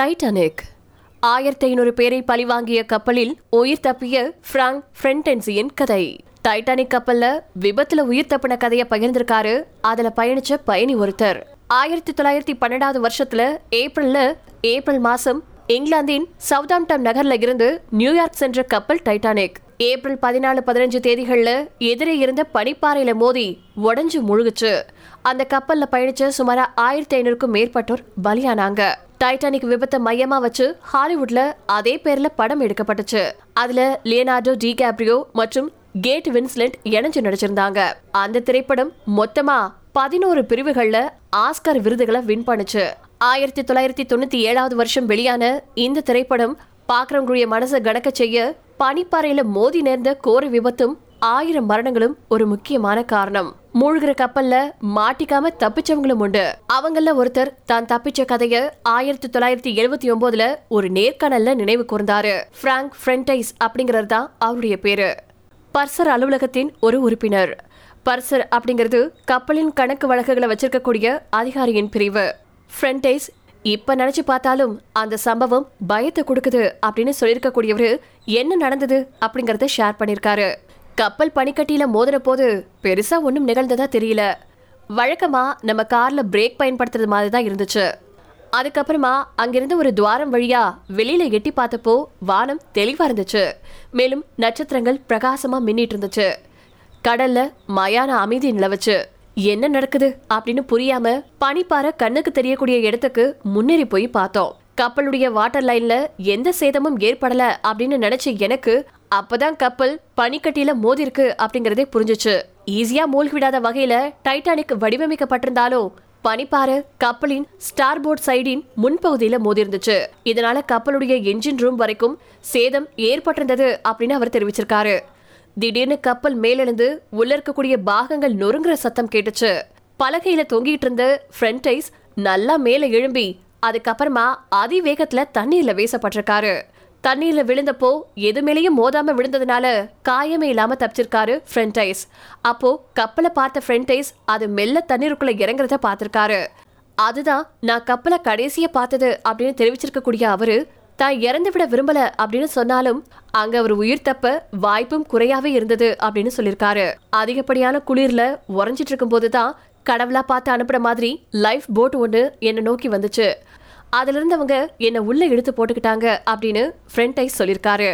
Titanic. ஆயிரத்தி ஐநூறு பேரை பழிவாங்கிய கப்பலில் உயிர் தப்பிய பிராங்க் ஃப்ரெண்டென்சியின் கதை. டைட்டானிக் கப்பல்ல விபத்துல உயிர் தப்பின கதையை பகிர்ந்திருக்காரு. அதுல பயணிச்ச பயணி ஒருத்தர். ஆயிரத்தி தொள்ளாயிரத்தி பன்னெண்டாவது வருஷத்துல ஏப்ரல்ல ஏப்ரல் மாசம் இங்கிலாந்தின் சவுதாம்டம் நகர்ல இருந்து நியூயார்க் சென்ற கப்பல் டைட்டானிக். ஏப்ரல் பதினாலு பதினஞ்சு தேதிகளில் எதிரே இருந்த பனிப்பாறையில் மோதி உடஞ்சு முழுகுச்சு. அந்த கப்பலில் பயணிச்ச சுமார் ஆயிரத்தி ஐநூறுக்கும் மேற்பட்டோர் பலியானாங்க. டைட்டானிக் விபத்தை மையமா வச்சு ஹாலிவுட்ல அதே பேர்ல படம் எடுக்கப்பட்டுச்சு. அதுல லியனார்டோ டி கேப்ரியோ மற்றும் கேட் வின்ஸ்லெட் இணைஞ்சு நடிச்சிருந்தாங்க. அந்த திரைப்படம் மொத்தமா பதினோரு பிரிவுகள்ல ஆஸ்கர் விருதுகளை வின் பண்ணுச்சு. ஆயிரத்தி தொள்ளாயிரத்தி தொண்ணூத்தி ஏழாவது வருஷம் வெளியான இந்த திரைப்படம் பாக்குறவங்களுடைய மனசை கணக்க செய்ய பனிப்பாறையில மோதி நேர்ந்த கோர விபத்தும் ஆயிரம் மரணங்களும் ஒரு முக்கியமான காரணம். மூழ்கிற கப்பல்ல மாட்டிக்காம தப்பிச்சவங்களும் உண்டு. அவங்கள ஒருத்தர் தான் தப்பிச்ச கதைய ஆயிரத்தி தொள்ளாயிரத்தி எழுபத்தி ஒன்பதுல ஒரு நேர்காணல்ல நினைவு கூர்ந்தாரு. பிராங்க் ஃப்ரெண்டைஸ் அப்படிங்கிறது தான் அவருடைய பேரு. பர்சர் அலுவலகத்தின் ஒரு உறுப்பினர். பர்சர் அப்படிங்கிறது கப்பலின் கணக்கு வழக்குகளை வச்சிருக்கக்கூடிய அதிகாரியின் பிரிவு. ஃப்ரெண்டைஸ் இப்ப நினைச்சு பார்த்தாலும் அந்த சம்பவம் பயத்தை கொடுக்குது அப்படின்னு சொல்லியிருக்கக்கூடியவரு என்ன நடந்தது அப்படிங்கறத ஷேர் பண்ணிருக்காரு கப்பல் பனிக்கட்டியில மோதின போது பெருசா ஒன்றும் நிகழ்ந்ததா தெரியல. வழக்கமா நம்ம கார்ல பிரேக் பயன்படுத்துறது மாதிரி தான் இருந்துச்சு. அதுக்கப்புறமா அங்கிருந்து ஒரு துவாரம் வழியா வெளியில எட்டி பார்த்தப்போ வானம் தெளிவா இருந்துச்சு. மேலும் நட்சத்திரங்கள் பிரகாசமா மின்னிட்டு இருந்துச்சு. கடல்ல மயான அமைதி நிலவச்சு. என்ன நடக்குது அப்படின்னு புரியாம பனிப்பாறை கண்ணுக்கு தெரியக்கூடிய இடத்துக்கு முன்னேறி போய் பார்த்தோம். கப்பலுடைய வாட்டர் லைன்ல எந்த சேதமும் ஏற்படல அப்படின்னு நினைச்ச எனக்கு அப்பதான் கப்பல் பனிக்கட்டியில மோதி இருக்கு அப்படிங்கறதே புரிஞ்சுச்சு. ஈஸியா மூழ்கி விடாத வகையில டைட்டானிக் வடிவமைக்கப்பட்டிருந்தாலும் பனிப்பாறு கப்பலின் ஸ்டார்போர்ட் சைடின் முன்பகுதியில மோதி இருந்துச்சு இதனால கப்பலுடைய என்ஜின் ரூம் வரைக்கும் சேதம் ஏற்பட்டிருந்தது அப்படின்னு அவர் தெரிவிச்சிருக்காரு. திடீர்னு கப்பல் மேலெழுந்து உள்ள இருக்கக்கூடிய பாகங்கள் நொறுங்குற சத்தம் கேட்டுச்சு. பலகையில தொங்கிட்டு இருந்த ஃப்ரண்ட் ஐஸ் நல்லா மேல எழும்பி அதுக்கப்புறமா அதிவேகத்துல தண்ணீர்ல வீசப்பட்டிருக்காரு. தண்ணீர்ல விழுந்தப்போ எது மேலேயும் மோதாம விழுந்ததுனால காயமே இல்லாம தப்பிச்சிருக்காரு ஃப்ரண்ட் ஐஸ் அப்போ கப்பலை பார்த்த ஃப்ரண்ட் ஐஸ் அது மெல்ல தண்ணீருக்குள்ள இறங்குறத பார்த்திருக்காரு. அதுதான் நான் கப்பலை கடைசியா பார்த்தது அப்படின்னு தெரிவிச்சிருக்கக்கூடிய அவரு தான் இறந்து விட விரும்பல அப்படின்னு சொன்னாலும் அங்க அவர் உயிர் தப்ப வாய்ப்பும் குறையாவே இருந்தது அப்படின்னு சொல்லியிருக்காரு அதிகப்படியான குளிர்ல உறைஞ்சிட்டு இருக்கும் போதுதான் கடவுளா பார்த்து அனுப்புற மாதிரி லைஃப் போட் ஒன்று என்னை நோக்கி வந்துச்சு. அதுல இருந்து அவங்க என்னை உள்ள இழுத்து போட்டுக்கிட்டாங்க அப்படின்னு ஃப்ரெண்ட் ஐஸ் சொல்லியிருக்காரு.